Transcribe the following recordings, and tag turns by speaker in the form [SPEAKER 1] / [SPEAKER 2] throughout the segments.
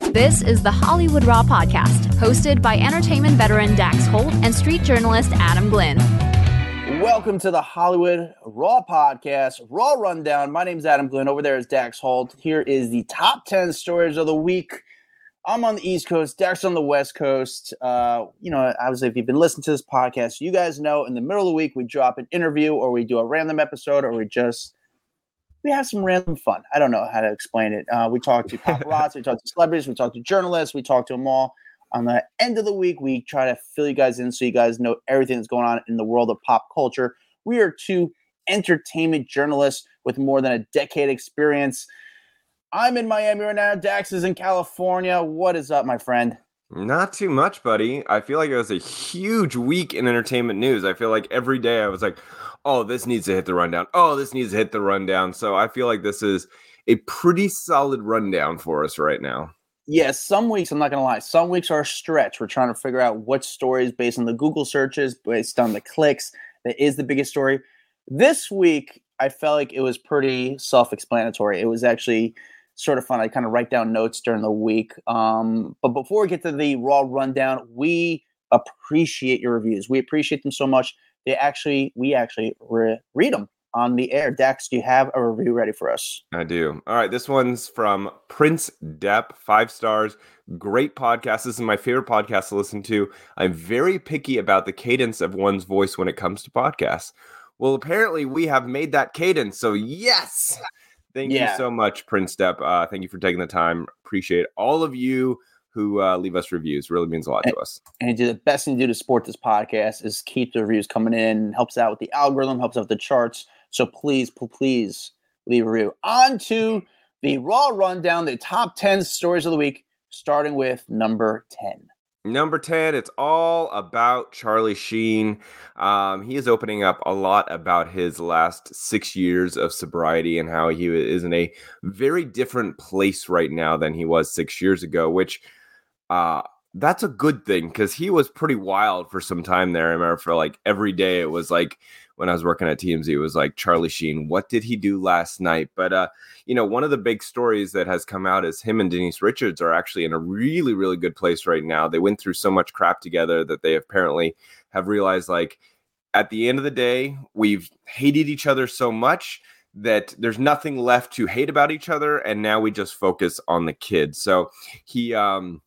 [SPEAKER 1] This is the Hollywood Raw podcast, hosted by entertainment veteran Dax Holt and street journalist Adam Glyn.
[SPEAKER 2] Welcome to the Hollywood Raw podcast, Raw Rundown. My name is Adam Glyn. Over there is Dax Holt. Here is the top 10 stories of the week. I'm on the East Coast, Dax on the West Coast. Uh, you know, obviously, if you've been listening to this podcast, you guys know in the middle of the week we drop an interview or we do a random episode or we just we have some random fun. I don't know how to explain it. Uh, we talk to paparazzi, we talk to celebrities, we talk to journalists, we talk to them all. On the end of the week, we try to fill you guys in so you guys know everything that's going on in the world of pop culture. We are two entertainment journalists with more than a decade experience. I'm in Miami right now. Dax is in California. What is up, my friend?
[SPEAKER 3] Not too much, buddy. I feel like it was a huge week in entertainment news. I feel like every day I was like, oh, this needs to hit the rundown. Oh, this needs to hit the rundown. So I feel like this is a pretty solid rundown for us right now.
[SPEAKER 2] Yeah, some weeks, I'm not going to lie, some weeks are a stretch. We're trying to figure out what stories based on the Google searches, based on the clicks, that is the biggest story. This week, I felt like it was pretty self explanatory. It was actually sort of fun. I kind of write down notes during the week. Um, but before we get to the raw rundown, we appreciate your reviews. We appreciate them so much. They actually, we actually re- read them on the air. Dax, do you have a review ready for us?
[SPEAKER 3] I do. All right. This one's from Prince Depp, five stars. Great podcast. This is my favorite podcast to listen to. I'm very picky about the cadence of one's voice when it comes to podcasts. Well, apparently we have made that cadence. So, yes. Thank yeah. you so much, Prince Depp. Uh, thank you for taking the time. Appreciate all of you who uh, leave us reviews. Really means a lot
[SPEAKER 2] and,
[SPEAKER 3] to us.
[SPEAKER 2] And the best thing to do to support this podcast is keep the reviews coming in. Helps out with the algorithm, helps out with the charts. So please, please leave a review. On to the Raw Rundown, the top 10 stories of the week, starting with number 10.
[SPEAKER 3] Number 10, it's all about Charlie Sheen. Um, he is opening up a lot about his last six years of sobriety and how he is in a very different place right now than he was six years ago, which uh, that's a good thing because he was pretty wild for some time there. I remember for like every day it was like when I was working at TMZ, it was like Charlie Sheen, what did he do last night? But uh, you know, one of the big stories that has come out is him and Denise Richards are actually in a really, really good place right now. They went through so much crap together that they apparently have realized like at the end of the day, we've hated each other so much that there's nothing left to hate about each other and now we just focus on the kids. So he um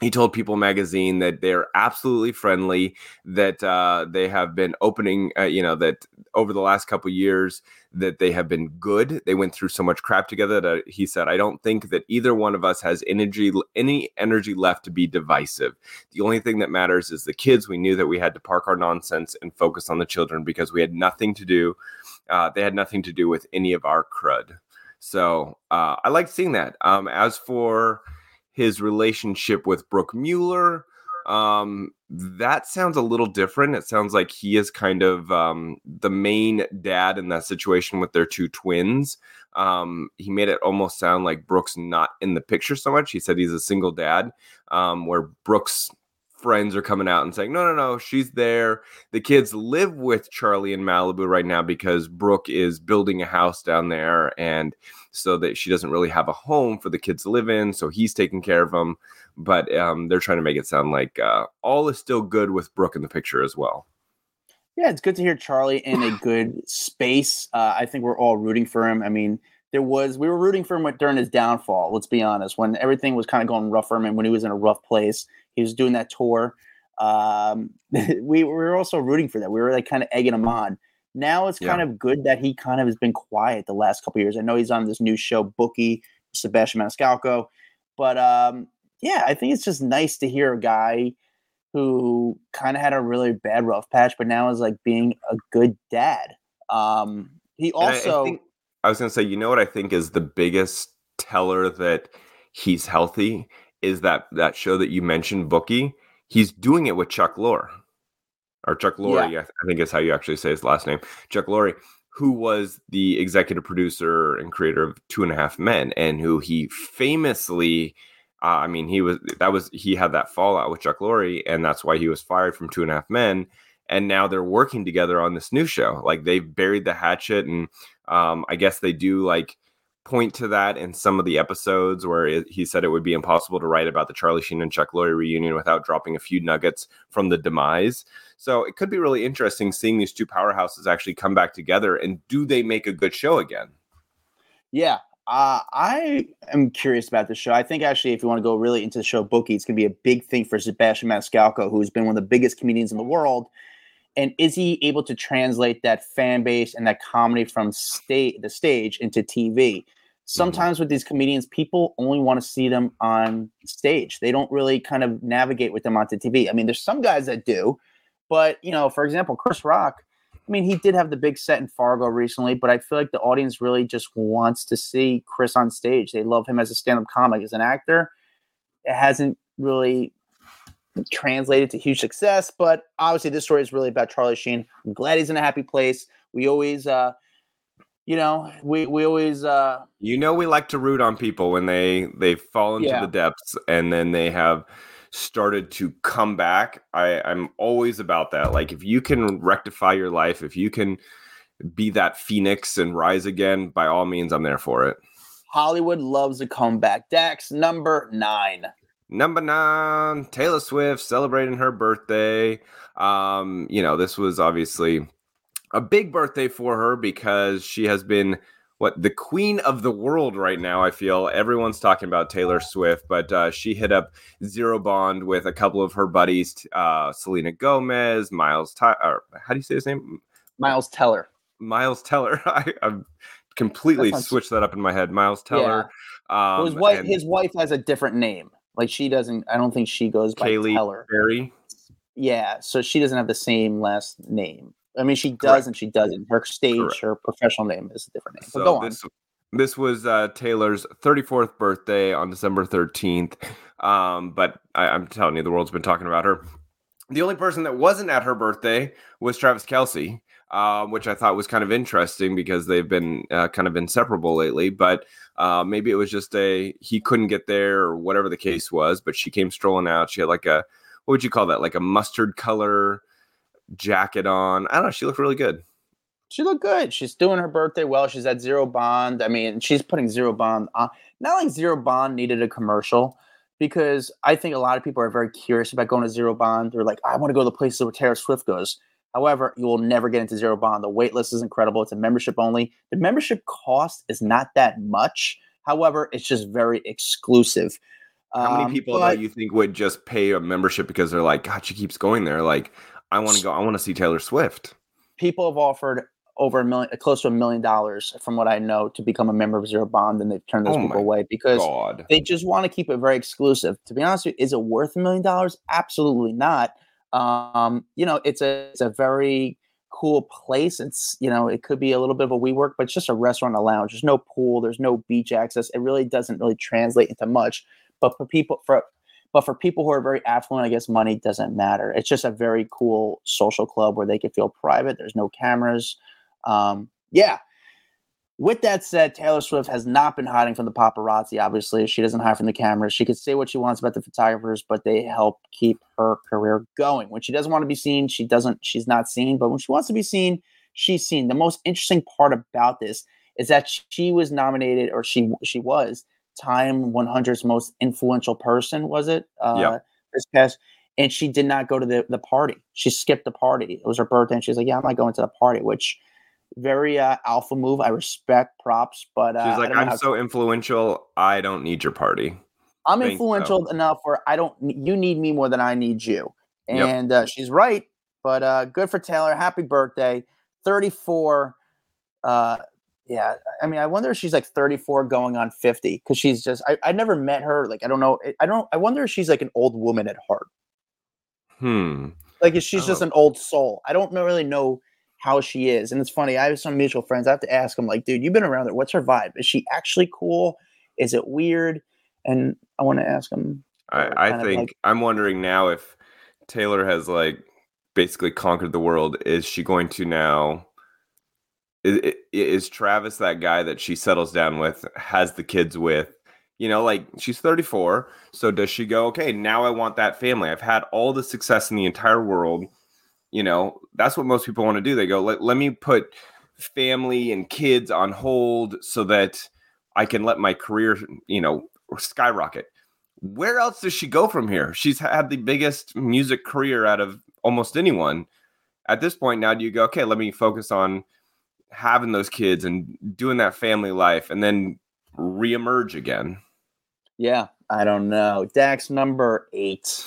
[SPEAKER 3] he told People Magazine that they're absolutely friendly, that uh, they have been opening, uh, you know, that over the last couple years that they have been good. They went through so much crap together that he said, "I don't think that either one of us has energy, any energy left to be divisive. The only thing that matters is the kids. We knew that we had to park our nonsense and focus on the children because we had nothing to do. Uh, they had nothing to do with any of our crud." So uh, I like seeing that. Um, as for his relationship with Brooke Mueller. Um, that sounds a little different. It sounds like he is kind of um, the main dad in that situation with their two twins. Um, he made it almost sound like Brooks not in the picture so much. He said he's a single dad, um, where Brooks friends are coming out and saying, no, no, no, she's there. The kids live with Charlie in Malibu right now because Brooke is building a house down there. And so that she doesn't really have a home for the kids to live in. So he's taking care of them. But um, they're trying to make it sound like uh, all is still good with Brooke in the picture as well.
[SPEAKER 2] Yeah, it's good to hear Charlie in a good space. Uh, I think we're all rooting for him. I mean, there was we were rooting for him during his downfall. Let's be honest, when everything was kind of going rough for him, and when he was in a rough place, he was doing that tour. Um, we, we were also rooting for that. We were like kind of egging him on. Now it's kind of good that he kind of has been quiet the last couple years. I know he's on this new show, Bookie, Sebastian Maniscalco, but um, yeah, I think it's just nice to hear a guy who kind of had a really bad rough patch, but now is like being a good dad. Um, he also,
[SPEAKER 3] I, think, I was going to say, you know what I think is the biggest teller that he's healthy is that that show that you mentioned, Bookie he's doing it with Chuck Lorre or Chuck Lorre, yeah. I think is how you actually say his last name, Chuck Lorre, who was the executive producer and creator of Two and a Half Men, and who he famously, uh, I mean, he was that was he had that fallout with Chuck Lorre, and that's why he was fired from Two and a Half Men. And now they're working together on this new show. Like they've buried the hatchet, and um, I guess they do like point to that in some of the episodes where it, he said it would be impossible to write about the Charlie Sheen and Chuck Lorre reunion without dropping a few nuggets from the demise. So it could be really interesting seeing these two powerhouses actually come back together and do they make a good show again?
[SPEAKER 2] Yeah, uh, I am curious about the show. I think actually, if you want to go really into the show bookie, it's going to be a big thing for Sebastian Maniscalco, who's been one of the biggest comedians in the world. And is he able to translate that fan base and that comedy from state the stage into TV? Mm-hmm. sometimes mm-hmm. with these comedians, people only want to see them on stage. They don't really kind of navigate with them onto TV. I mean, there's some guys that do, but you know, for example, Chris Rock. I mean, he did have the big set in Fargo recently, but I feel like the audience really just wants to see Chris on stage. They love him as a stand-up comic, as an actor. It hasn't really translated to huge success, but obviously this story is really about Charlie Sheen. I'm glad he's in a happy place. We always uh, you know, we we always uh
[SPEAKER 3] you know we like to root on people when they they fall into yeah. the depths and then they have started to come back. I I'm always about that. Like if you can rectify your life, if you can be that phoenix and rise again, by all means I'm there for it.
[SPEAKER 2] Hollywood loves a comeback. Dax number 9.
[SPEAKER 3] Number 9, Taylor Swift celebrating her birthday. Um, you know, this was obviously a big birthday for her because she has been what the queen of the world right now. I feel everyone's talking about Taylor Swift, but uh, she hit up Zero Bond with a couple of her buddies, uh, Selena Gomez, Miles. Ty- how do you say his name?
[SPEAKER 2] Miles Teller.
[SPEAKER 3] Miles Teller. I, have completely switched that up in my head. Miles Teller.
[SPEAKER 2] Yeah. Um, his wife. And, his wife has a different name. Like she doesn't. I don't think she goes by Kaylee Teller. Yeah, so she doesn't have the same last name. I mean, she does Correct. and she doesn't. Her stage, Correct. her professional name is a different name. So but go on.
[SPEAKER 3] This, this was uh, Taylor's 34th birthday on December 13th. Um, but I, I'm telling you, the world's been talking about her. The only person that wasn't at her birthday was Travis Kelce, uh, which I thought was kind of interesting because they've been uh, kind of inseparable lately. But uh, maybe it was just a he couldn't get there or whatever the case was. But she came strolling out. She had like a what would you call that? Like a mustard color jacket on. I don't know. She looked really good.
[SPEAKER 2] She looked good. She's doing her birthday well. She's at Zero Bond. I mean, she's putting Zero Bond on. Not like Zero Bond needed a commercial because I think a lot of people are very curious about going to Zero Bond. They're like, I want to go to the places where Taylor Swift goes. However, you will never get into Zero Bond. The wait list is incredible. It's a membership only. The membership cost is not that much. However, it's just very exclusive.
[SPEAKER 3] How many um, people um, but, that you think would just pay a membership because they're like, God, she keeps going there? Like, I want to go. I want to see Taylor Swift.
[SPEAKER 2] People have offered over a million, close to a million dollars, from what I know, to become a member of Zero Bond, and they've turned those oh people away because God. they just want to keep it very exclusive. To be honest, with you, is it worth a million dollars? Absolutely not. Um, you know, it's a it's a very cool place. It's you know, it could be a little bit of a WeWork, but it's just a restaurant, a lounge. There's no pool. There's no beach access. It really doesn't really translate into much. But for people, for but for people who are very affluent, I guess money doesn't matter. It's just a very cool social club where they can feel private. There's no cameras. Um, yeah. With that said, Taylor Swift has not been hiding from the paparazzi. Obviously, she doesn't hide from the cameras. She can say what she wants about the photographers, but they help keep her career going. When she doesn't want to be seen, she doesn't. She's not seen. But when she wants to be seen, she's seen. The most interesting part about this is that she was nominated, or she she was Time 100's most influential person, was it? Uh, yeah. This past, and she did not go to the, the party. She skipped the party. It was her birthday, and she's like, "Yeah, I'm not going to the party," which very uh, alpha move. I respect props, but uh,
[SPEAKER 3] she's like, "I'm so to- influential. I don't need your party."
[SPEAKER 2] I'm Thank influential enough where I don't. You need me more than I need you, and yep. uh, she's right. But uh, good for Taylor. Happy birthday, 34. Uh, yeah, I mean, I wonder if she's like 34 going on 50 because she's just, I, I never met her. Like, I don't know. I don't, I wonder if she's like an old woman at heart.
[SPEAKER 3] Hmm.
[SPEAKER 2] Like, if she's just an old soul. I don't really know how she is. And it's funny, I have some mutual friends. I have to ask them, like, dude, you've been around her. What's her vibe? Is she actually cool? Is it weird? And I want to ask them.
[SPEAKER 3] I, I think like, I'm wondering now if Taylor has like basically conquered the world, is she going to now? Is, is Travis that guy that she settles down with, has the kids with? You know, like she's 34. So does she go, okay, now I want that family? I've had all the success in the entire world. You know, that's what most people want to do. They go, let, let me put family and kids on hold so that I can let my career, you know, skyrocket. Where else does she go from here? She's had the biggest music career out of almost anyone. At this point, now do you go, okay, let me focus on having those kids and doing that family life and then reemerge again?
[SPEAKER 2] Yeah, I don't know. Dax number eight.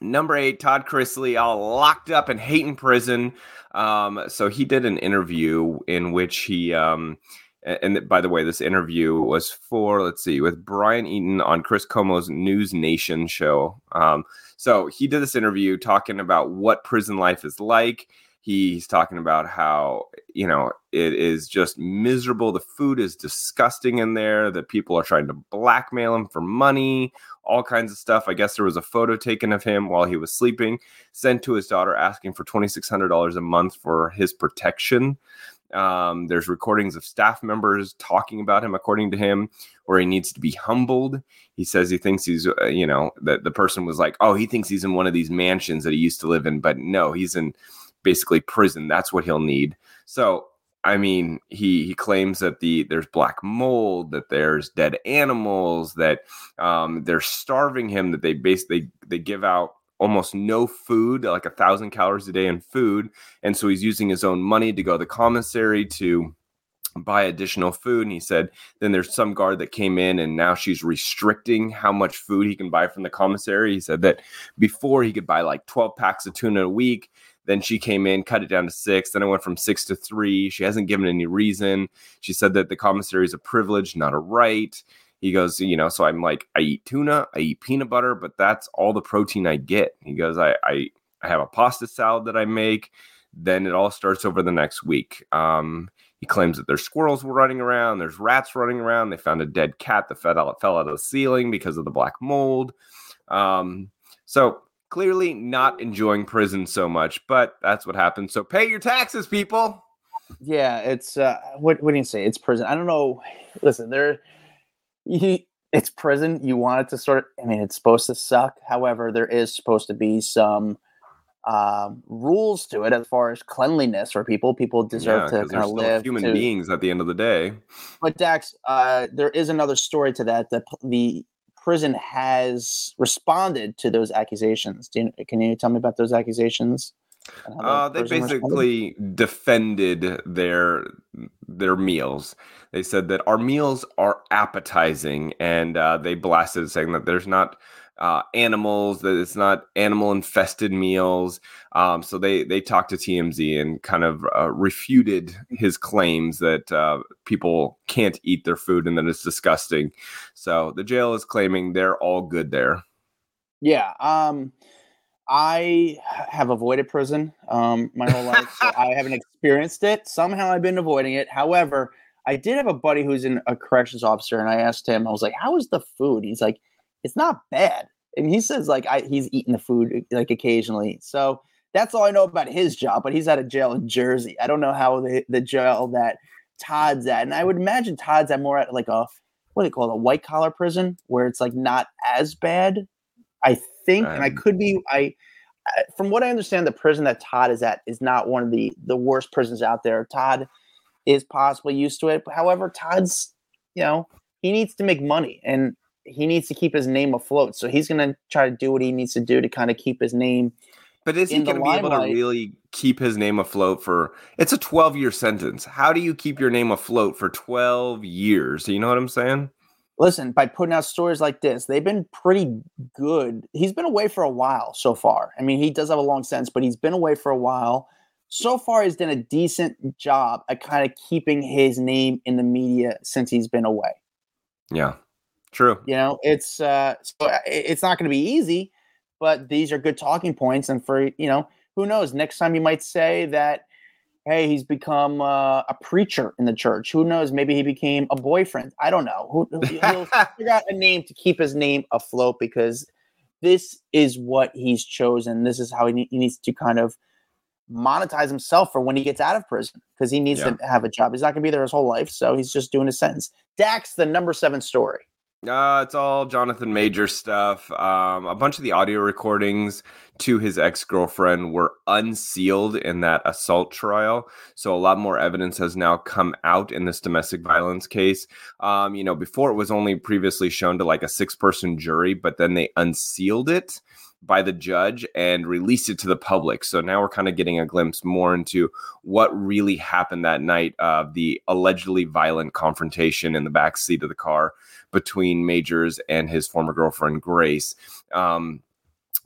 [SPEAKER 3] Number eight, Todd Chrisley, all locked up in Hayton prison. Um, so he did an interview in which he, um, and by the way, this interview was for, let's see, with Brian Entin on Chris Cuomo's News Nation show. Um, so he did this interview talking about what prison life is like. He's talking about how, you know, it is just miserable. The food is disgusting in there, that people are trying to blackmail him for money, all kinds of stuff. I guess there was a photo taken of him while he was sleeping, sent to his daughter asking for $2,600 a month for his protection. Um, there's recordings of staff members talking about him, according to him, where he needs to be humbled. He says he thinks he's, uh, you know, that the person was like, oh, he thinks he's in one of these mansions that he used to live in, but no, he's in basically prison. That's what he'll need. So I mean, he he claims that the there's black mold, that there's dead animals, that um, they're starving him, that they basically they give out almost no food, like a thousand calories a day in food, and so he's using his own money to go to the commissary to buy additional food. And he said, then there's some guard that came in and now she's restricting how much food he can buy from the commissary. He said that before he could buy like 12 packs of tuna a week. Then she came in, cut it down to six. Then it went from six to three. She hasn't given any reason. She said that the commissary is a privilege, not a right. He goes, you know, so I'm like, I eat tuna, I eat peanut butter, but that's all the protein I get. He goes, I, I, I have a pasta salad that I make. Then it all starts over the next week. Um, he claims that there's squirrels running around, there's rats running around. They found a dead cat that fell out, fell out of the ceiling because of the black mold. Um, so clearly not enjoying prison so much, but that's what happens. So pay your taxes, people.
[SPEAKER 2] Yeah, it's uh, what what do you say? It's prison. I don't know. Listen, there, it's prison. You want it to sort of. I mean, it's supposed to suck. However, there is supposed to be some um, rules to it as far as cleanliness for people. People deserve yeah, to kind of live.
[SPEAKER 3] Human
[SPEAKER 2] to,
[SPEAKER 3] beings at the end of the day.
[SPEAKER 2] But Dax, uh, there is another story to that. The the prison has responded to those accusations. You, can you tell me about those accusations?
[SPEAKER 3] Uh, they basically responded? defended their their meals. They said that our meals are appetizing, and uh, they blasted saying that there's not uh, animals, that it's not animal infested meals. Um, so they they talked to TMZ and kind of uh, refuted his claims that uh, people can't eat their food and that it's disgusting. So the jail is claiming they're all good there.
[SPEAKER 2] Yeah. Um, I have avoided prison um, my whole life. So I haven't experienced it. Somehow I've been avoiding it. However, I did have a buddy who's in a corrections officer, and I asked him, I was like, "How is the food?" He's like, "It's not bad." And he says like I, he's eating the food like occasionally. So that's all I know about his job. But he's out of jail in Jersey. I don't know how the, the jail that Todd's at, and I would imagine Todd's at more at like a what do they call it, a white collar prison where it's like not as bad. I think, um, and I um, could be, I, from what I understand, the prison that Todd is at is not one of the the worst prisons out there. Todd is possibly used to it. However, Todd's, you know, he needs to make money and he needs to keep his name afloat. So he's going to try to do what he needs to do to kind of keep his name.
[SPEAKER 3] But is he going to be able to really keep his name afloat for? It's a 12 year sentence. How do you keep your name afloat for 12 years? You know what I'm saying?
[SPEAKER 2] Listen, by putting out stories like this, they've been pretty good. He's been away for a while so far. I mean, he does have a long sentence, but he's been away for a while so far he's done a decent job at kind of keeping his name in the media since he's been away.
[SPEAKER 3] Yeah, true.
[SPEAKER 2] You know, it's uh, so uh, it's not going to be easy, but these are good talking points. And for you know, who knows? Next time you might say that, hey, he's become uh, a preacher in the church. Who knows? Maybe he became a boyfriend. I don't know. Who, he'll figure out a name to keep his name afloat because this is what he's chosen. This is how he, he needs to kind of monetize himself for when he gets out of prison because he needs yeah. to have a job. He's not going to be there his whole life, so he's just doing his sentence. Dax, the number seven story.
[SPEAKER 3] Uh, it's all Jonathan Major stuff. Um, a bunch of the audio recordings to his ex girlfriend were unsealed in that assault trial. So a lot more evidence has now come out in this domestic violence case. Um, you know, before it was only previously shown to like a six person jury, but then they unsealed it by the judge and released it to the public. So now we're kind of getting a glimpse more into what really happened that night of the allegedly violent confrontation in the back seat of the car between Majors and his former girlfriend Grace. Um,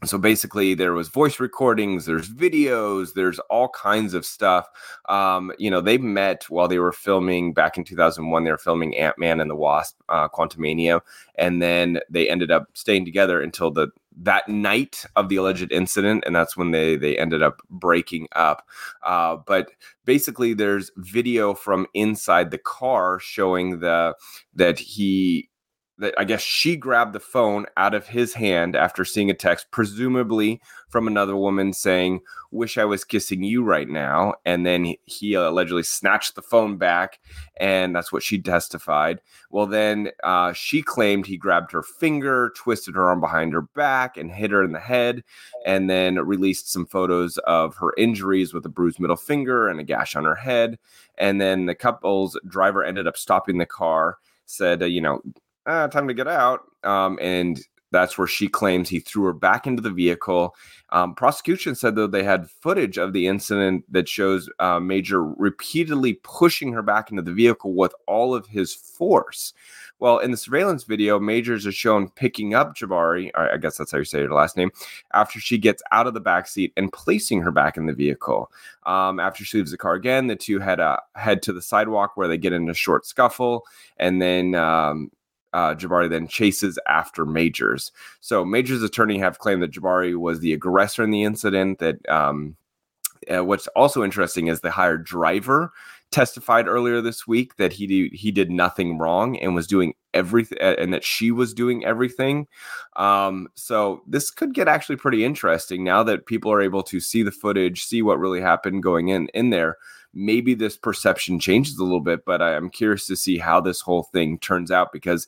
[SPEAKER 3] so basically there was voice recordings there's videos there's all kinds of stuff um, you know they met while they were filming back in 2001 they were filming ant-man and the wasp uh, quantumania and then they ended up staying together until the that night of the alleged incident, and that's when they they ended up breaking up. Uh, but basically, there's video from inside the car showing the that he that I guess she grabbed the phone out of his hand after seeing a text, presumably from another woman saying, Wish I was kissing you right now. And then he, allegedly snatched the phone back, and that's what she testified. Well, then uh, she claimed he grabbed her finger, twisted her arm behind her back, and hit her in the head, and then released some photos of her injuries with a bruised middle finger and a gash on her head. And then the couple's driver ended up stopping the car said, uh, you know, ah, time to get out. Um, and that's where she claims he threw her back into the vehicle. Um, prosecution said though they had footage of the incident that shows uh, Major repeatedly pushing her back into the vehicle with all of his force. Well, in the surveillance video, Majors is shown picking up Jabbari, I guess that's how you say her last name, after she gets out of the back seat and placing her back in the vehicle. Um, after she leaves the car again, the two head uh, head to the sidewalk where they get in a short scuffle, and then um, uh, Jabbari then chases after Majors. So Majors' attorney have claimed that Jabbari was the aggressor in the incident. That um, uh, what's also interesting is the hired driver testified earlier this week that he did, he did nothing wrong and was doing everything, and that she was doing everything. Um, so this could get actually pretty interesting now that people are able to see the footage, see what really happened going in in there maybe this perception changes a little bit, but I'm curious to see how this whole thing turns out because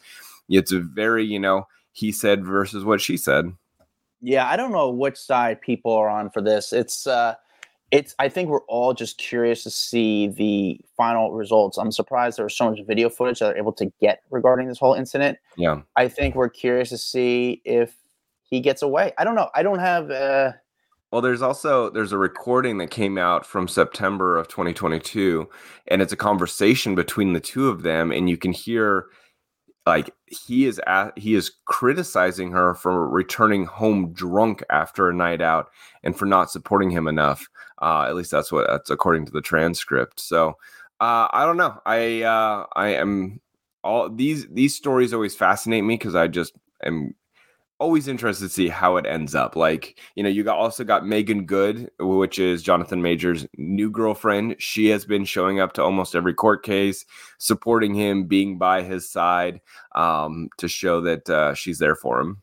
[SPEAKER 3] it's a very, you know, he said versus what she said.
[SPEAKER 2] Yeah, I don't know which side people are on for this. It's uh it's I think we're all just curious to see the final results. I'm surprised there was so much video footage that they're able to get regarding this whole incident.
[SPEAKER 3] Yeah.
[SPEAKER 2] I think we're curious to see if he gets away. I don't know. I don't have uh
[SPEAKER 3] well, there's also there's a recording that came out from September of 2022, and it's a conversation between the two of them, and you can hear like he is at, he is criticizing her for returning home drunk after a night out and for not supporting him enough. Uh, at least that's what that's according to the transcript. So uh, I don't know. I uh, I am all these these stories always fascinate me because I just am always interested to see how it ends up. Like, you know, you got also got Meagan Good, which is Jonathan Major's new girlfriend. She has been showing up to almost every court case, supporting him, being by his side, um, to show that uh, she's there for him.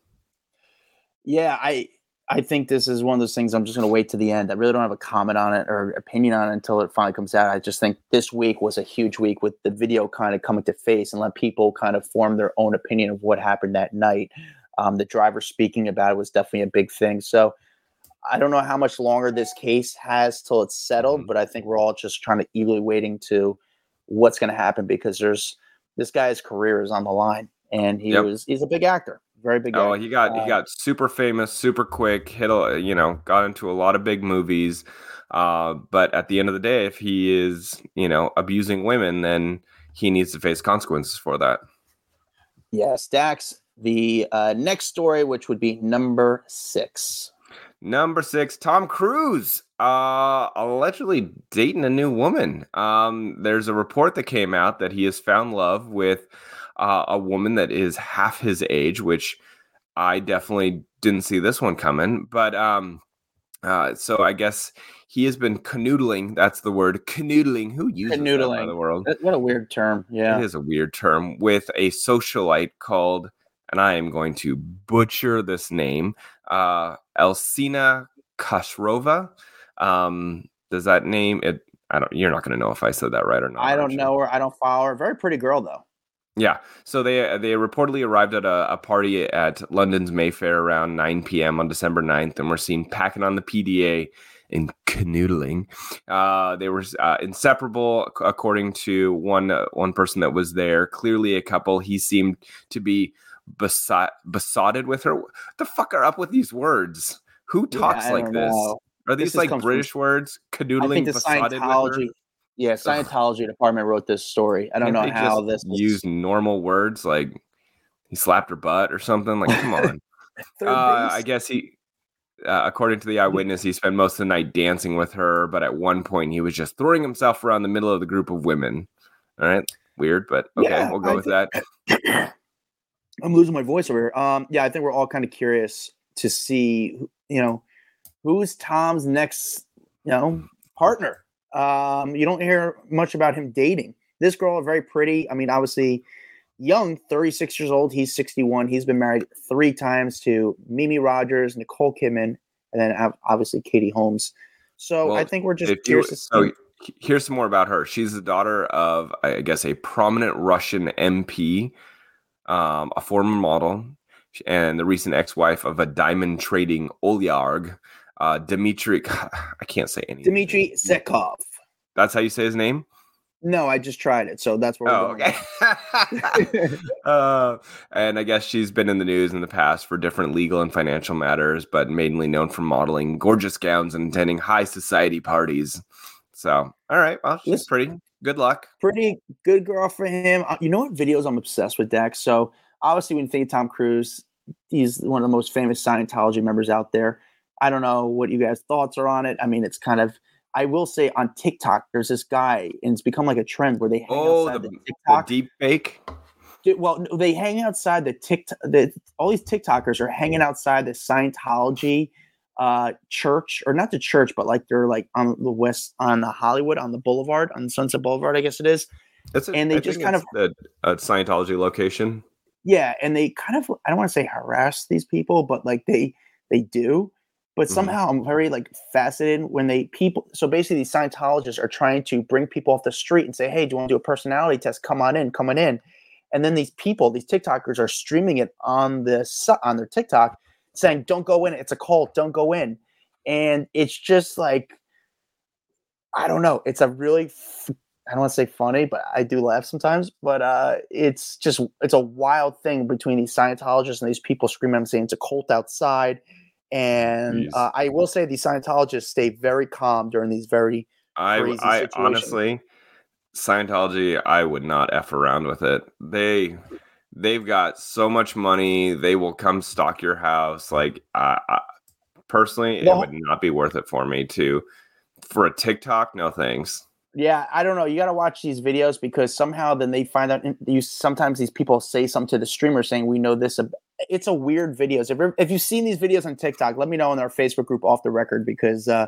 [SPEAKER 2] Yeah, I I think this is one of those things I'm just going to wait to the end. I really don't have a comment on it or opinion on it until it finally comes out. I just think this week was a huge week with the video kind of coming to face and let people kind of form their own opinion of what happened that night. Um, the driver speaking about it was definitely a big thing. So I don't know how much longer this case has till it's settled,
[SPEAKER 3] Mhm.
[SPEAKER 2] but I think we're all just trying to eagerly waiting to what's going to happen because there's this guy's career is on the line, and he
[SPEAKER 3] Yep.
[SPEAKER 2] was he's a big actor, very big.
[SPEAKER 3] Oh,
[SPEAKER 2] actor.
[SPEAKER 3] he got
[SPEAKER 2] Uh,
[SPEAKER 3] he got super famous, super quick. Hit a you know got into a lot of big movies. Uh, but at the end of the day, if he is you know abusing women, then he needs to face consequences for that.
[SPEAKER 2] Yes, Dax. The uh, next story, which would be number six.
[SPEAKER 3] Number six, Tom Cruise, uh, allegedly dating a new woman. Um, there's a report that came out that he has found love with uh, a woman that is half his age, which I definitely didn't see this one coming. But um, uh, so I guess he has been canoodling. That's the word, canoodling. Who uses that in the world?
[SPEAKER 2] What a weird term. Yeah.
[SPEAKER 3] It is a weird term with a socialite called, and I am going to butcher this name, uh, Elsina Kashrova. Um, does that name it? I don't. You're not going to know if I said that right or not.
[SPEAKER 2] I don't know her. I don't follow her. Very pretty girl though.
[SPEAKER 3] Yeah. So they they reportedly arrived at a, a party at London's Mayfair around 9 p.m. on December 9th and were seen packing on the PDA and canoodling. Uh, they were uh, inseparable, according to one uh, one person that was there. Clearly a couple. He seemed to be besot- besotted with her. The fuck are up with these words? Who talks
[SPEAKER 2] I
[SPEAKER 3] like this?
[SPEAKER 2] know.
[SPEAKER 3] Are these like
[SPEAKER 2] comes from-
[SPEAKER 3] British words?
[SPEAKER 2] I
[SPEAKER 3] Canoodling,
[SPEAKER 2] think the
[SPEAKER 3] besotted with her?
[SPEAKER 2] Scientology. Yeah, Scientology department wrote this story. I don't
[SPEAKER 3] Can't
[SPEAKER 2] know how this
[SPEAKER 3] use normal words like he slapped her butt or something. Like, come on. Uh. I guess he, uh, according to the eyewitness, he spent most of the night dancing with her, but at one point he was just throwing himself around the middle of the group of women. All right, weird, but okay,
[SPEAKER 2] Yeah,
[SPEAKER 3] we'll go
[SPEAKER 2] I
[SPEAKER 3] with
[SPEAKER 2] think-
[SPEAKER 3] that.
[SPEAKER 2] I'm losing my voice over here. Um, yeah, I think we're all kind of curious to see, you know, who's Tom's next, you know, partner. Um, you don't hear much about him dating. This girl, very pretty. I mean, obviously, young, 36 years old. He's 61. He's been married three times to Mimi Rogers, Nicole Kidman, and then obviously Katie Holmes. So I think we're just curious to see.
[SPEAKER 3] so he- here's some more about her. She's the daughter of, I guess, a prominent Russian MP, um, a former model, and the recent ex-wife of a diamond trading oligarch, uh, Dmitry. I can't say anything.
[SPEAKER 2] Dmitry Zekov.
[SPEAKER 3] That's how you say his name.
[SPEAKER 2] No, I just tried it, so that's where we're
[SPEAKER 3] Oh, okay. uh, and I guess she's been in the news in the past for different legal and financial matters, but mainly known for modeling gorgeous gowns and attending high society parties. So, all right, well, she's
[SPEAKER 2] Listen-
[SPEAKER 3] pretty. Good luck.
[SPEAKER 2] pretty good girl for him. Uh, You know what videos I'm obsessed with, Dex? So obviously, when you think of Tom Cruise, he's one of the most famous Scientology members out there. I don't know what you guys' thoughts are on it. I mean, it's kind of. I will say on TikTok, there's this guy, and it's become like a trend where they hang
[SPEAKER 3] Oh,
[SPEAKER 2] outside
[SPEAKER 3] the,
[SPEAKER 2] the,
[SPEAKER 3] the deep fake.
[SPEAKER 2] Well, they hang outside the TikTok. The, all these TikTokers are hanging outside the Scientology uh church, or not the church, but like they're like on the west, on the Hollywood, on the Boulevard, on Sunset Boulevard, I guess it is.
[SPEAKER 3] It's a,
[SPEAKER 2] And they
[SPEAKER 3] I
[SPEAKER 2] just kind
[SPEAKER 3] of the a Scientology location.
[SPEAKER 2] Yeah, and they kind of I don't want to say harass these people, but like they they do. But
[SPEAKER 3] Mhm.
[SPEAKER 2] somehow I'm very like fascinated when they people so basically these Scientologists are trying to bring people off the street and say, Hey, do you want to do a personality test? Come on in, come on in. And then these people, these TikTokers are streaming it on the on their TikTok saying, Don't go in, it's a cult, don't go in. And it's just like I don't know. It's a really f- I don't want to say funny, but I do laugh sometimes. But uh, it's just it's a wild thing between these Scientologists and these people screaming and saying it's a cult outside. And uh, I will say these Scientologists stay very calm during these very
[SPEAKER 3] I,
[SPEAKER 2] crazy
[SPEAKER 3] I
[SPEAKER 2] situation.
[SPEAKER 3] honestly, Scientology, I would not f around with it. They, they've got so much money. They will come stock your house. Like, I, I personally, it
[SPEAKER 2] Well-
[SPEAKER 3] would not be worth it for me to, for a TikTok. No thanks.
[SPEAKER 2] yeah. I don't know. You got to watch these videos because somehow then they find out. You sometimes these people say something to the streamer saying we know this. ab-" It's a weird videos. If if you've seen these videos on TikTok, let me know in our Facebook group off the record because. uh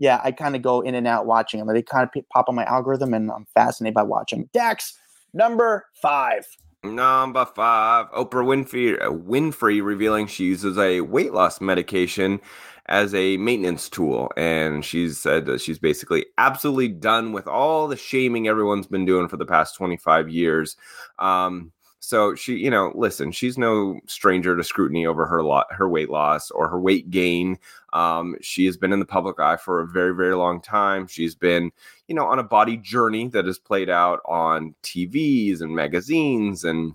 [SPEAKER 2] yeah, I kind of go in and out watching them. They kind of pop on my algorithm, and I'm fascinated by watching. Dax, number five.
[SPEAKER 3] Number five, Oprah Winfrey, uh, Winfrey revealing she uses a weight loss medication as a maintenance tool. And she's said that she's basically absolutely done with all the shaming everyone's been doing for the past 25 years. Um, So she, you know, listen, she's no stranger to scrutiny over her lot, her weight loss or her weight gain. Um, she has been in the public eye for a very, very long time. She's been, you know, on a body journey that has played out on TVs and magazines and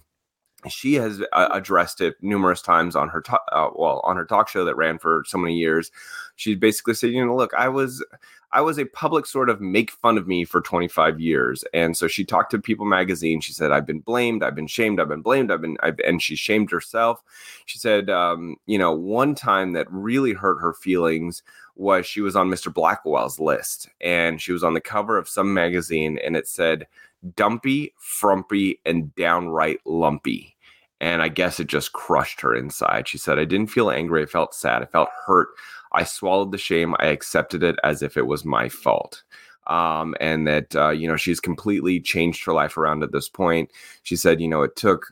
[SPEAKER 3] she has uh, addressed it numerous times on her to- uh, well on her talk show that ran for so many years she basically said you know look i was i was a public sort of make fun of me for 25 years and so she talked to people magazine she said i've been blamed i've been shamed i've been blamed i've been I've, and she shamed herself she said um, you know one time that really hurt her feelings was she was on mr blackwell's list and she was on the cover of some magazine and it said dumpy frumpy and downright lumpy and I guess it just crushed her inside. She said, I didn't feel angry. I felt sad. I felt hurt. I swallowed the shame. I accepted it as if it was my fault. Um, and that, uh, you know, she's completely changed her life around at this point. She said, you know, it took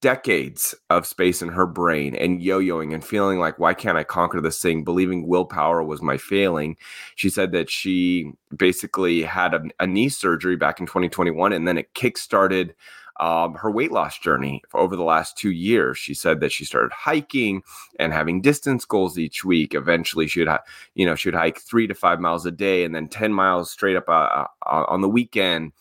[SPEAKER 3] decades of space in her brain and yo-yoing and feeling like why can't i conquer this thing believing willpower was my failing she said that she basically had a, a knee surgery back in 2021 and then it kick-started um, her weight loss journey over the last two years. She said that she started hiking and having distance goals each week. Eventually, she would, you know, she would hike three to five miles a day, and then ten miles straight up uh, uh, on the weekend.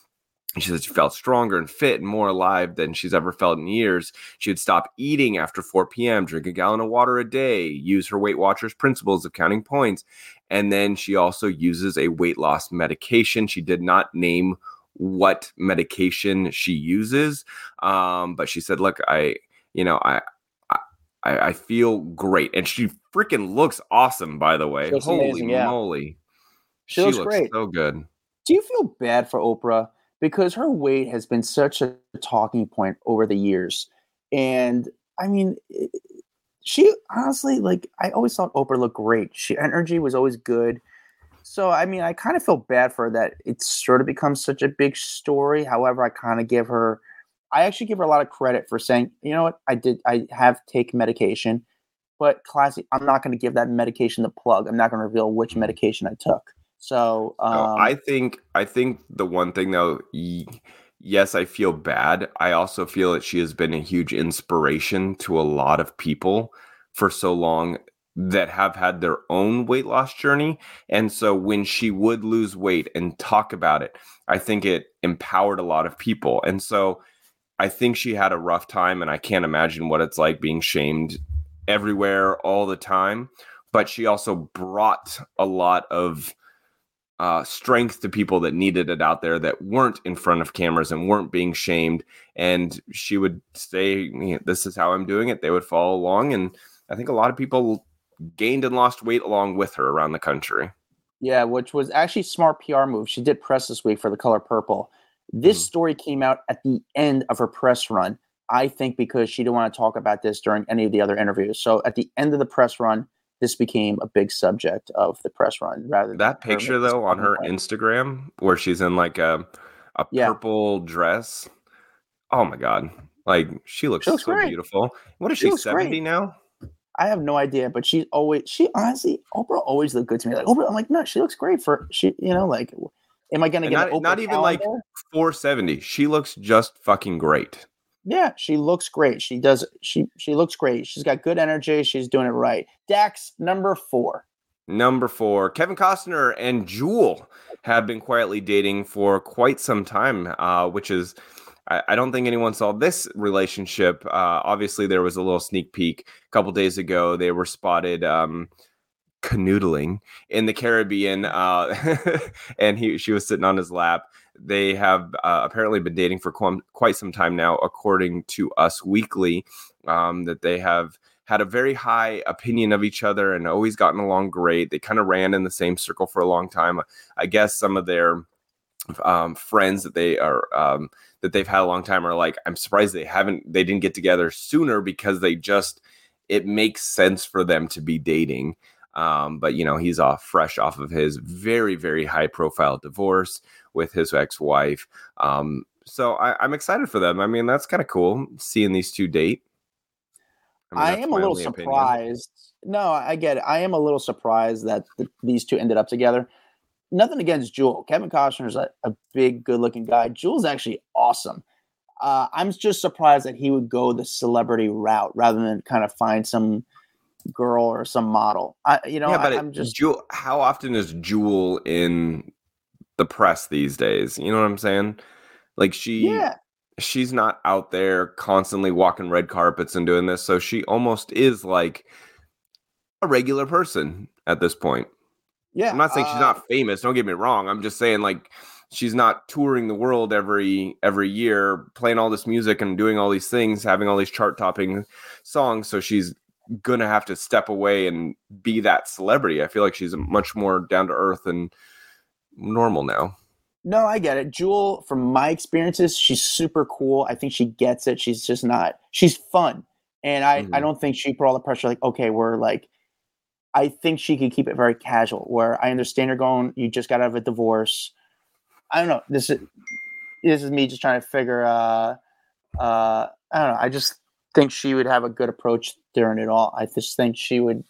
[SPEAKER 3] She said she felt stronger and fit and more alive than she's ever felt in years. She would stop eating after 4 p.m., drink a gallon of water a day, use her Weight Watchers principles of counting points. And then she also uses a weight loss medication. She did not name what medication she uses. Um, but she said, look, I, you know, I, I, I feel great. And she freaking looks awesome, by the way. Holy amazing, yeah. moly.
[SPEAKER 2] She, she looks, looks, great.
[SPEAKER 3] So good.
[SPEAKER 2] Do you feel bad for Oprah? Because her weight has been such a talking point over the years. And I mean, she honestly, like, I always thought Oprah looked great. She energy was always good. So I mean, I kind of feel bad for her that it's sort of become such a big story. However, I kind of give her, I actually give her a lot of credit for saying, you know what, I did, I have taken medication, but classy, I'm not going to give that medication the plug. I'm not going to reveal which mm-hmm. medication I took. So um,
[SPEAKER 3] no, I think, I think the one thing though. yes, I feel bad. I also feel that she has been a huge inspiration to a lot of people for so long that have had their own weight loss journey. And so when she would lose weight and talk about it, I think it empowered a lot of people. And so I think she had a rough time, and I can't imagine what it's like being shamed everywhere all the time. But she also brought a lot of uh, strength to people that needed it out there that weren't in front of cameras and weren't being shamed. And she would say, This is how I'm doing it. They would follow along. And I think a lot of people gained and lost weight along with her around the country.
[SPEAKER 2] Yeah, which was actually smart PR move. She did press this week for the color purple. This mm. story came out at the end of her press run. I think because she didn't want to talk about this during any of the other interviews. So at the end of the press run, this became a big subject of the press run rather
[SPEAKER 3] that picture though on her Instagram where she's in like a a yeah. purple dress. Oh my god. Like she looks, she looks so great. beautiful. What is she, she 70 great. now?
[SPEAKER 2] I have no idea, but she's always she honestly Oprah always looked good to me. Like Oprah, I'm like, no, she looks great for she, you know, like am I gonna get
[SPEAKER 3] not, not even like 470? She looks just fucking great.
[SPEAKER 2] Yeah, she looks great. She does she she looks great. She's got good energy. She's doing it right. Dax number four.
[SPEAKER 3] Number four, Kevin Costner and Jewel have been quietly dating for quite some time, uh, which is I, I don't think anyone saw this relationship. Uh, obviously, there was a little sneak peek a couple days ago. They were spotted um, canoodling in the Caribbean, uh, and he she was sitting on his lap. They have uh, apparently been dating for qu- quite some time now, according to Us Weekly. Um, that they have had a very high opinion of each other and always gotten along great. They kind of ran in the same circle for a long time. I guess some of their um, friends that they are um, that they've had a long time are like, I'm surprised they haven't they didn't get together sooner because they just it makes sense for them to be dating. Um, but you know, he's off fresh off of his very, very high profile divorce with his ex-wife. Um, so I, am excited for them. I mean, that's kind of cool seeing these two date.
[SPEAKER 2] I, mean, I am a little surprised. Opinion. No, I get it. I am a little surprised that the, these two ended up together nothing against Jewel. Kevin Costner is a, a big, good looking guy. Jewel's actually awesome. Uh, I'm just surprised that he would go the celebrity route rather than kind of find some girl or some model. I, you know,
[SPEAKER 3] yeah, but
[SPEAKER 2] I, am just
[SPEAKER 3] Jewel. How often is Jewel in the press these days? You know what I'm saying? Like she,
[SPEAKER 2] yeah.
[SPEAKER 3] she's not out there constantly walking red carpets and doing this, so she almost is like a regular person at this point.
[SPEAKER 2] Yeah,
[SPEAKER 3] I'm not saying she's
[SPEAKER 2] uh,
[SPEAKER 3] not famous. Don't get me wrong. I'm just saying like she's not touring the world every every year, playing all this music and doing all these things, having all these chart topping songs. So she's gonna have to step away and be that celebrity. I feel like she's much more down to earth and normal now.
[SPEAKER 2] No, I get it. Jewel, from my experiences, she's super cool. I think she gets it. She's just not. She's fun, and I I
[SPEAKER 3] Mhm.
[SPEAKER 2] don't think she put all the pressure. Like, okay, we're like. I think she could keep it very casual. Where I understand you're going, you just got out of a divorce. I don't know. This is this is me just trying to figure. Uh, uh, I don't know. I just think she would have a good approach during it all. I just think she would.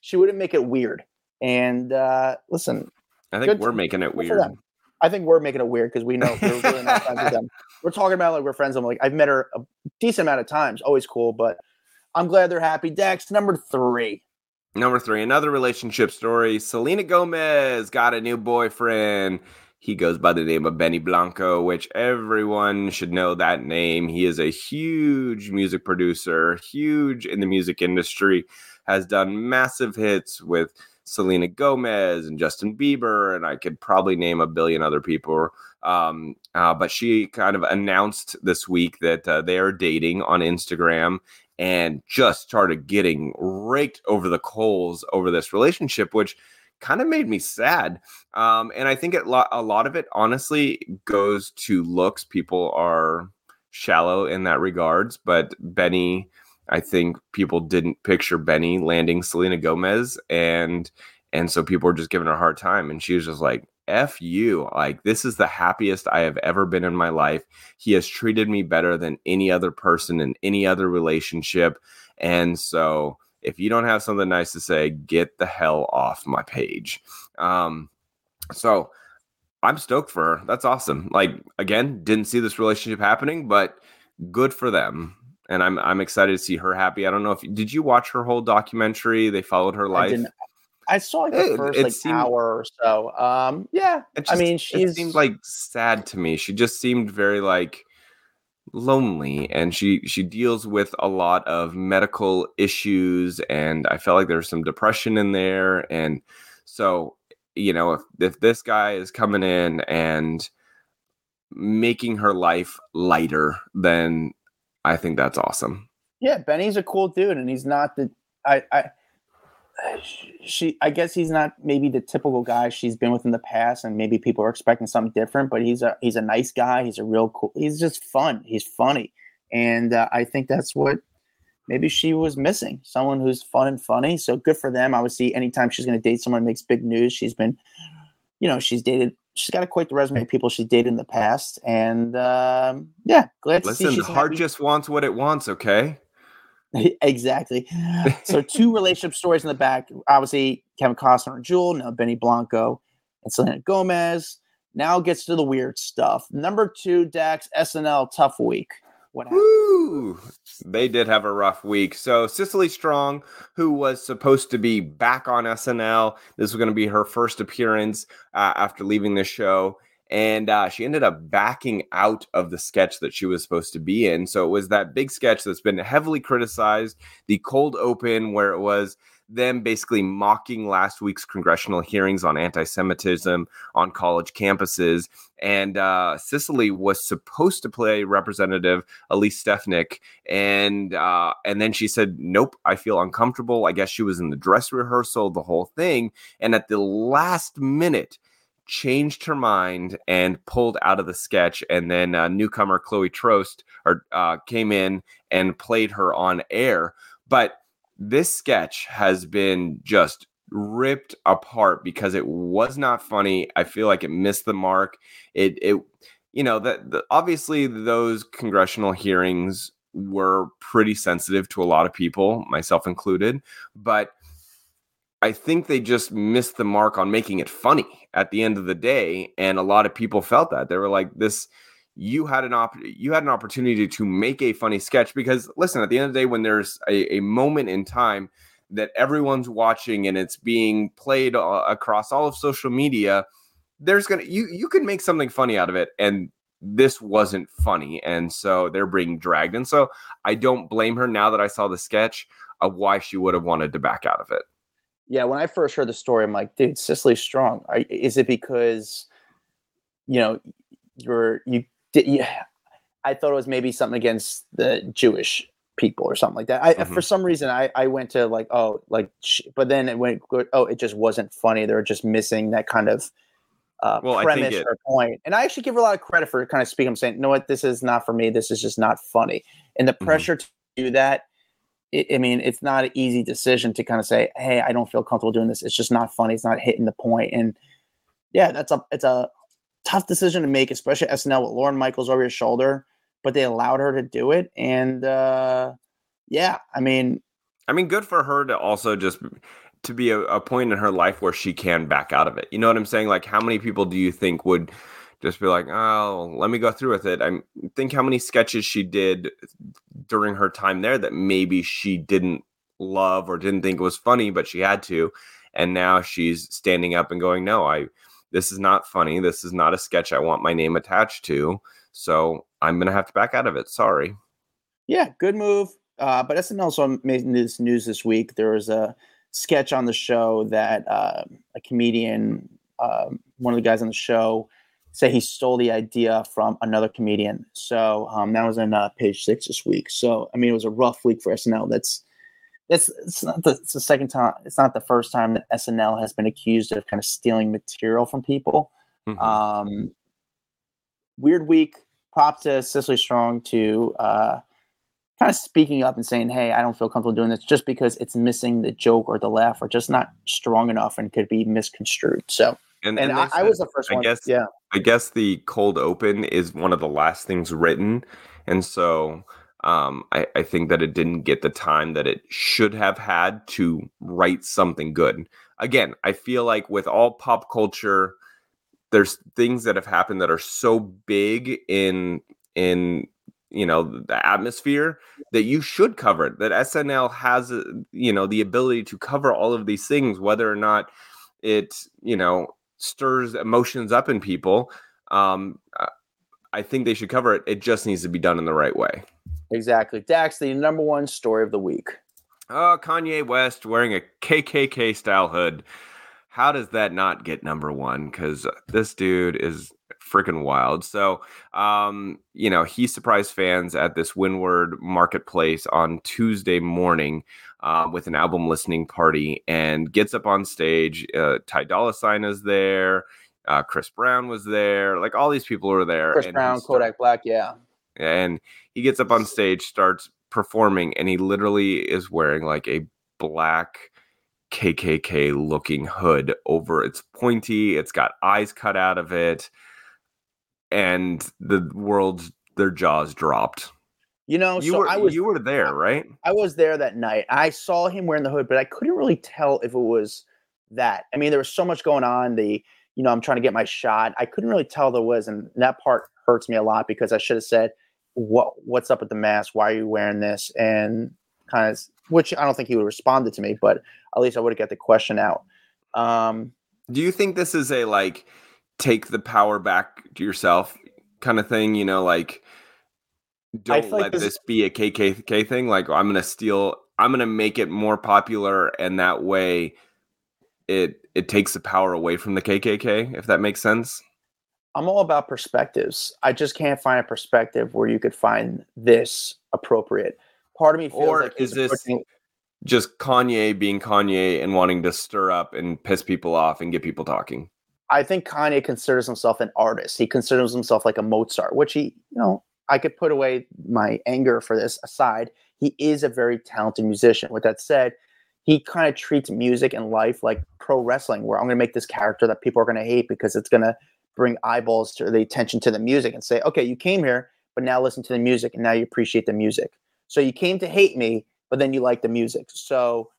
[SPEAKER 2] She wouldn't make it weird. And uh, listen,
[SPEAKER 3] I think we're making it weird.
[SPEAKER 2] I think we're making it weird because we know we're really not friends with them. We're talking about like we're friends. I'm like I've met her a decent amount of times. Always cool, but I'm glad they're happy. Dax number three.
[SPEAKER 3] Number three, another relationship story. Selena Gomez got a new boyfriend. He goes by the name of Benny Blanco, which everyone should know that name. He is a huge music producer, huge in the music industry, has done massive hits with Selena Gomez and Justin Bieber, and I could probably name a billion other people. Um, uh, but she kind of announced this week that uh, they are dating on Instagram and just started getting raked over the coals over this relationship, which kind of made me sad. Um, and I think it, a lot of it, honestly, goes to looks. People are shallow in that regards, but Benny, I think people didn't picture Benny landing Selena Gomez, and and so people were just giving her a hard time, and she was just like. F you. Like, this is the happiest I have ever been in my life. He has treated me better than any other person in any other relationship. And so, if you don't have something nice to say, get the hell off my page. Um, so I'm stoked for her. That's awesome. Like again, didn't see this relationship happening, but good for them. And I'm I'm excited to see her happy. I don't know if did you watch her whole documentary? They followed her life.
[SPEAKER 2] I saw like the
[SPEAKER 3] It-
[SPEAKER 2] first
[SPEAKER 3] it
[SPEAKER 2] like
[SPEAKER 3] seemed-
[SPEAKER 2] hour or so. Um, yeah.
[SPEAKER 3] It
[SPEAKER 2] I mean,
[SPEAKER 3] it
[SPEAKER 2] she's
[SPEAKER 3] seemed like sad to me. She just seemed very like lonely and she she deals with a lot of medical issues and I felt like there was some depression in there and so you know if if this guy is coming in and making her life lighter then I think that's awesome.
[SPEAKER 2] yeah. Benny's a cool dude, and he's not the. I. I she i guess he's not maybe the typical guy she's been with in the past and maybe people are expecting something different but he's a he's a nice guy. He's a real cool he's just fun. He's funny. And uh, i think that's what maybe she was missing someone who's fun and funny. So good for them. Obviously anytime she's going to date someone makes big news she's been you know she's dated she's got a quite the resume of people she's dated in the past. And um, yeah glad to see
[SPEAKER 3] Listen,
[SPEAKER 2] she's
[SPEAKER 3] the heart
[SPEAKER 2] happy.
[SPEAKER 3] just wants what it wants, okay?
[SPEAKER 2] exactly. So two relationship stories in the back. Obviously, Kevin Costner and Jewel. Now Benny Blanco and Selena Gomez. Now gets to the weird stuff. Number two, Dax SNL tough week. What happened?
[SPEAKER 3] Woo! They did have a rough week. So Cicely Strong, who was supposed to be back on SNL, this was going to be her first appearance uh, after leaving the show, and uh, she ended up backing out of the sketch that she was supposed to be in. So it was that big sketch that's been heavily criticized, the cold open, where it was them basically mocking last week's congressional hearings on anti-Semitism on college campuses. And uh, Cicely was supposed to play Representative Elise Stefanik, and uh, and then she said, "Nope, I feel uncomfortable." I guess she was in the dress rehearsal, the whole thing, and at the last minute, changed her mind and pulled out of the sketch. And then uh, newcomer Chloe Troast or uh, came in and played her on air, but this sketch has been just ripped apart because it was not funny. I feel like it missed the mark. It it you know that obviously those congressional hearings were pretty sensitive to a lot of people, myself included, but I think they just missed the mark on making it funny at the end of the day and a lot of people felt that. They were like this you had an op you had an opportunity to make a funny sketch because listen at the end of the day when there's a, a moment in time that everyone's watching and it's being played uh, across all of social media there's gonna you you can make something funny out of it and this wasn't funny and so they're being dragged and so i don't blame her now that i saw the sketch of why she would have wanted to back out of it
[SPEAKER 2] yeah when i first heard the story i'm like dude cicely strong Are, is it because you know you're you did yeah i thought it was maybe something against the jewish people or something like that i
[SPEAKER 3] Mhm.
[SPEAKER 2] for some reason i i went to like oh like but then it went good oh it just wasn't funny they were just missing that kind of uh,
[SPEAKER 3] Well,
[SPEAKER 2] premise
[SPEAKER 3] it-
[SPEAKER 2] or point. and i actually give her a lot of credit for kind of speaking i'm saying you know what this is not for me this is just not funny and the
[SPEAKER 3] Mhm.
[SPEAKER 2] pressure to do that I mean, it's not an easy decision to kind of say, "Hey, I don't feel comfortable doing this. It's just not funny. It's not hitting the point." And yeah, that's a it's a tough decision to make, especially SNL with Lorne Michaels over your shoulder. But they allowed her to do it, and uh, yeah, I mean,
[SPEAKER 3] I mean, good for her to also just to be a, a point in her life where she can back out of it. You know what I'm saying? Like, how many people do you think would just be like, "Oh, let me go through with it"? I think how many sketches she did during her time there that maybe she didn't love or didn't think was funny, but she had to, and now she's standing up and going, "No, I." This is not funny. This is not a sketch I want my name attached to. So I'm gonna have to back out of it. Sorry.
[SPEAKER 2] yeah, good move. Uh, but SNL also made this news this week. There was a sketch on the show that uh, a comedian, um, one of the guys on the show, said he stole the idea from another comedian. So um, that was in uh, page six this week. So I mean, it was a rough week for SNL. That's that's it's not the, it's the second time. It's not the first time that SNL has been accused of kind of stealing material from people.
[SPEAKER 3] Mhm.
[SPEAKER 2] Um, weird week. Props to Cicely Strong to uh, kind of speaking up and saying, "Hey, I don't feel comfortable doing this," just because it's missing the joke or the laugh, or just not strong enough and could be misconstrued. So,
[SPEAKER 3] and,
[SPEAKER 2] and,
[SPEAKER 3] and
[SPEAKER 2] I, I was the first
[SPEAKER 3] I
[SPEAKER 2] one.
[SPEAKER 3] guess-
[SPEAKER 2] yeah,
[SPEAKER 3] I guess the cold open is one of the last things written, and so um, I, I think that it didn't get the time that it should have had to write something good. Again, I feel like with all pop culture, there's things that have happened that are so big in in you know the atmosphere that you should cover it. That SNL has uh, you know the ability to cover all of these things, whether or not it you know stirs emotions up in people um uh, i think they should cover it. It just needs to be done in the right way.
[SPEAKER 2] Exactly. Dax, the number one story of the week.
[SPEAKER 3] oh kanye west wearing a kkk style hood. How does that not get number one? Because this dude is freaking wild. So um you know he surprised fans at this Wynwood marketplace on tuesday morning uh, with an album listening party and gets up on stage uh, ty dolla sign is there uh, chris brown was there like all these people were there
[SPEAKER 2] Chris Brown,
[SPEAKER 3] start-
[SPEAKER 2] Kodak Black. Yeah,
[SPEAKER 3] and he gets up on stage starts performing and he literally is wearing like a black kkk looking hood over it's pointy it's got eyes cut out of it and the world's their jaws dropped
[SPEAKER 2] you know,
[SPEAKER 3] you
[SPEAKER 2] so
[SPEAKER 3] were
[SPEAKER 2] I was
[SPEAKER 3] you were there right
[SPEAKER 2] I was there that night. I saw him wearing the hood, but I couldn't really tell if it was that. I mean, there was so much going on. The, you know, I'm trying to get my shot. I couldn't really tell there was, and that part hurts me a lot because I should have said, "What What's up with the mask? Why are you wearing this?" And kind of, which I don't think he would have responded to me, but at least I would have got the question out. Um,
[SPEAKER 3] do you think this is a like take the power back to yourself kind of thing you know like don't
[SPEAKER 2] feel like
[SPEAKER 3] let
[SPEAKER 2] this-
[SPEAKER 3] this be a kkk thing like i'm gonna steal i'm gonna make it more popular and that way it it takes the power away from the kkk if that makes sense
[SPEAKER 2] I'm all about perspectives. I just can't find a perspective where you could find this appropriate. Part of me feels
[SPEAKER 3] Or
[SPEAKER 2] like
[SPEAKER 3] is this-
[SPEAKER 2] approaching-
[SPEAKER 3] just kanye being kanye and wanting to stir up and piss people off and get people talking
[SPEAKER 2] I think Kanye considers himself an artist. He considers himself like a Mozart, which he, you know, I could put away my anger for this aside. He is a very talented musician. With that said, he kind of treats music and life like pro wrestling, where I'm going to make this character that people are going to hate because it's going to bring eyeballs to the attention to the music and say, okay, you came here, but now listen to the music and now you appreciate the music. So you came to hate me, but then you like the music. So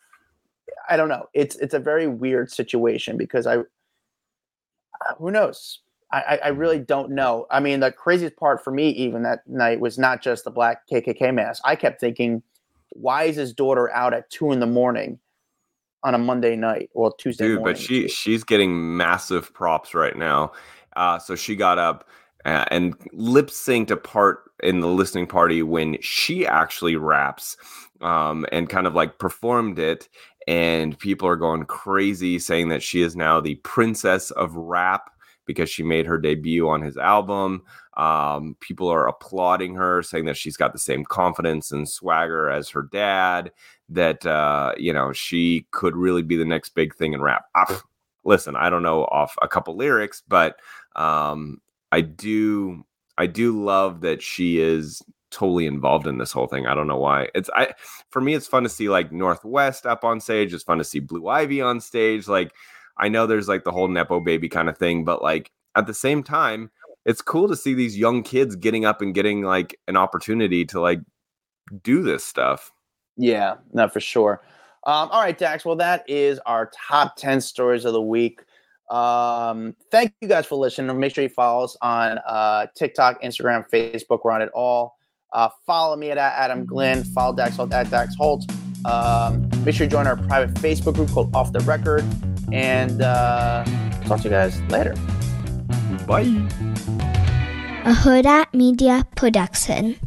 [SPEAKER 2] I don't know. It's it's a very weird situation because I uh, who knows? I, I really don't know. I mean, the craziest part for me, even that night, was not just the black KKK mask. I kept thinking, why is his daughter out at two in the morning on a Monday night or Tuesday
[SPEAKER 3] Dude,
[SPEAKER 2] morning?
[SPEAKER 3] but she she's getting massive props right now. Uh, so she got up uh, and lip synced a part in the listening party when she actually raps um, and kind of like performed it. And people are going crazy saying that she is now the princess of rap because she made her debut on his album. Um, people are applauding her, saying that she's got the same confidence and swagger as her dad. That uh, you know she could really be the next big thing in rap. Ah, listen, I don't know off a couple lyrics, but um, I do I do love that she is totally involved in this whole thing. I don't know why. It's I for me it's fun to see like North West up on stage. It's fun to see Blue Ivy on stage. Like I know there's like the whole Nepo baby kind of thing, but like at the same time, it's cool to see these young kids getting up and getting like an opportunity to like do this stuff.
[SPEAKER 2] Yeah, no, for sure. Um, all right, Dax. Well, that is our top 10 stories of the week. Um, thank you guys for listening. Make sure you follow us on uh, TikTok, Instagram, Facebook. We're on it all. Uh, follow me at Adam Glyn. Follow Dax Holt at Dax Holt. Um, make sure you join our private Facebook group called Off the Record. And uh, talk to you guys later.
[SPEAKER 3] Bye.
[SPEAKER 4] A Hurrdat Media Production.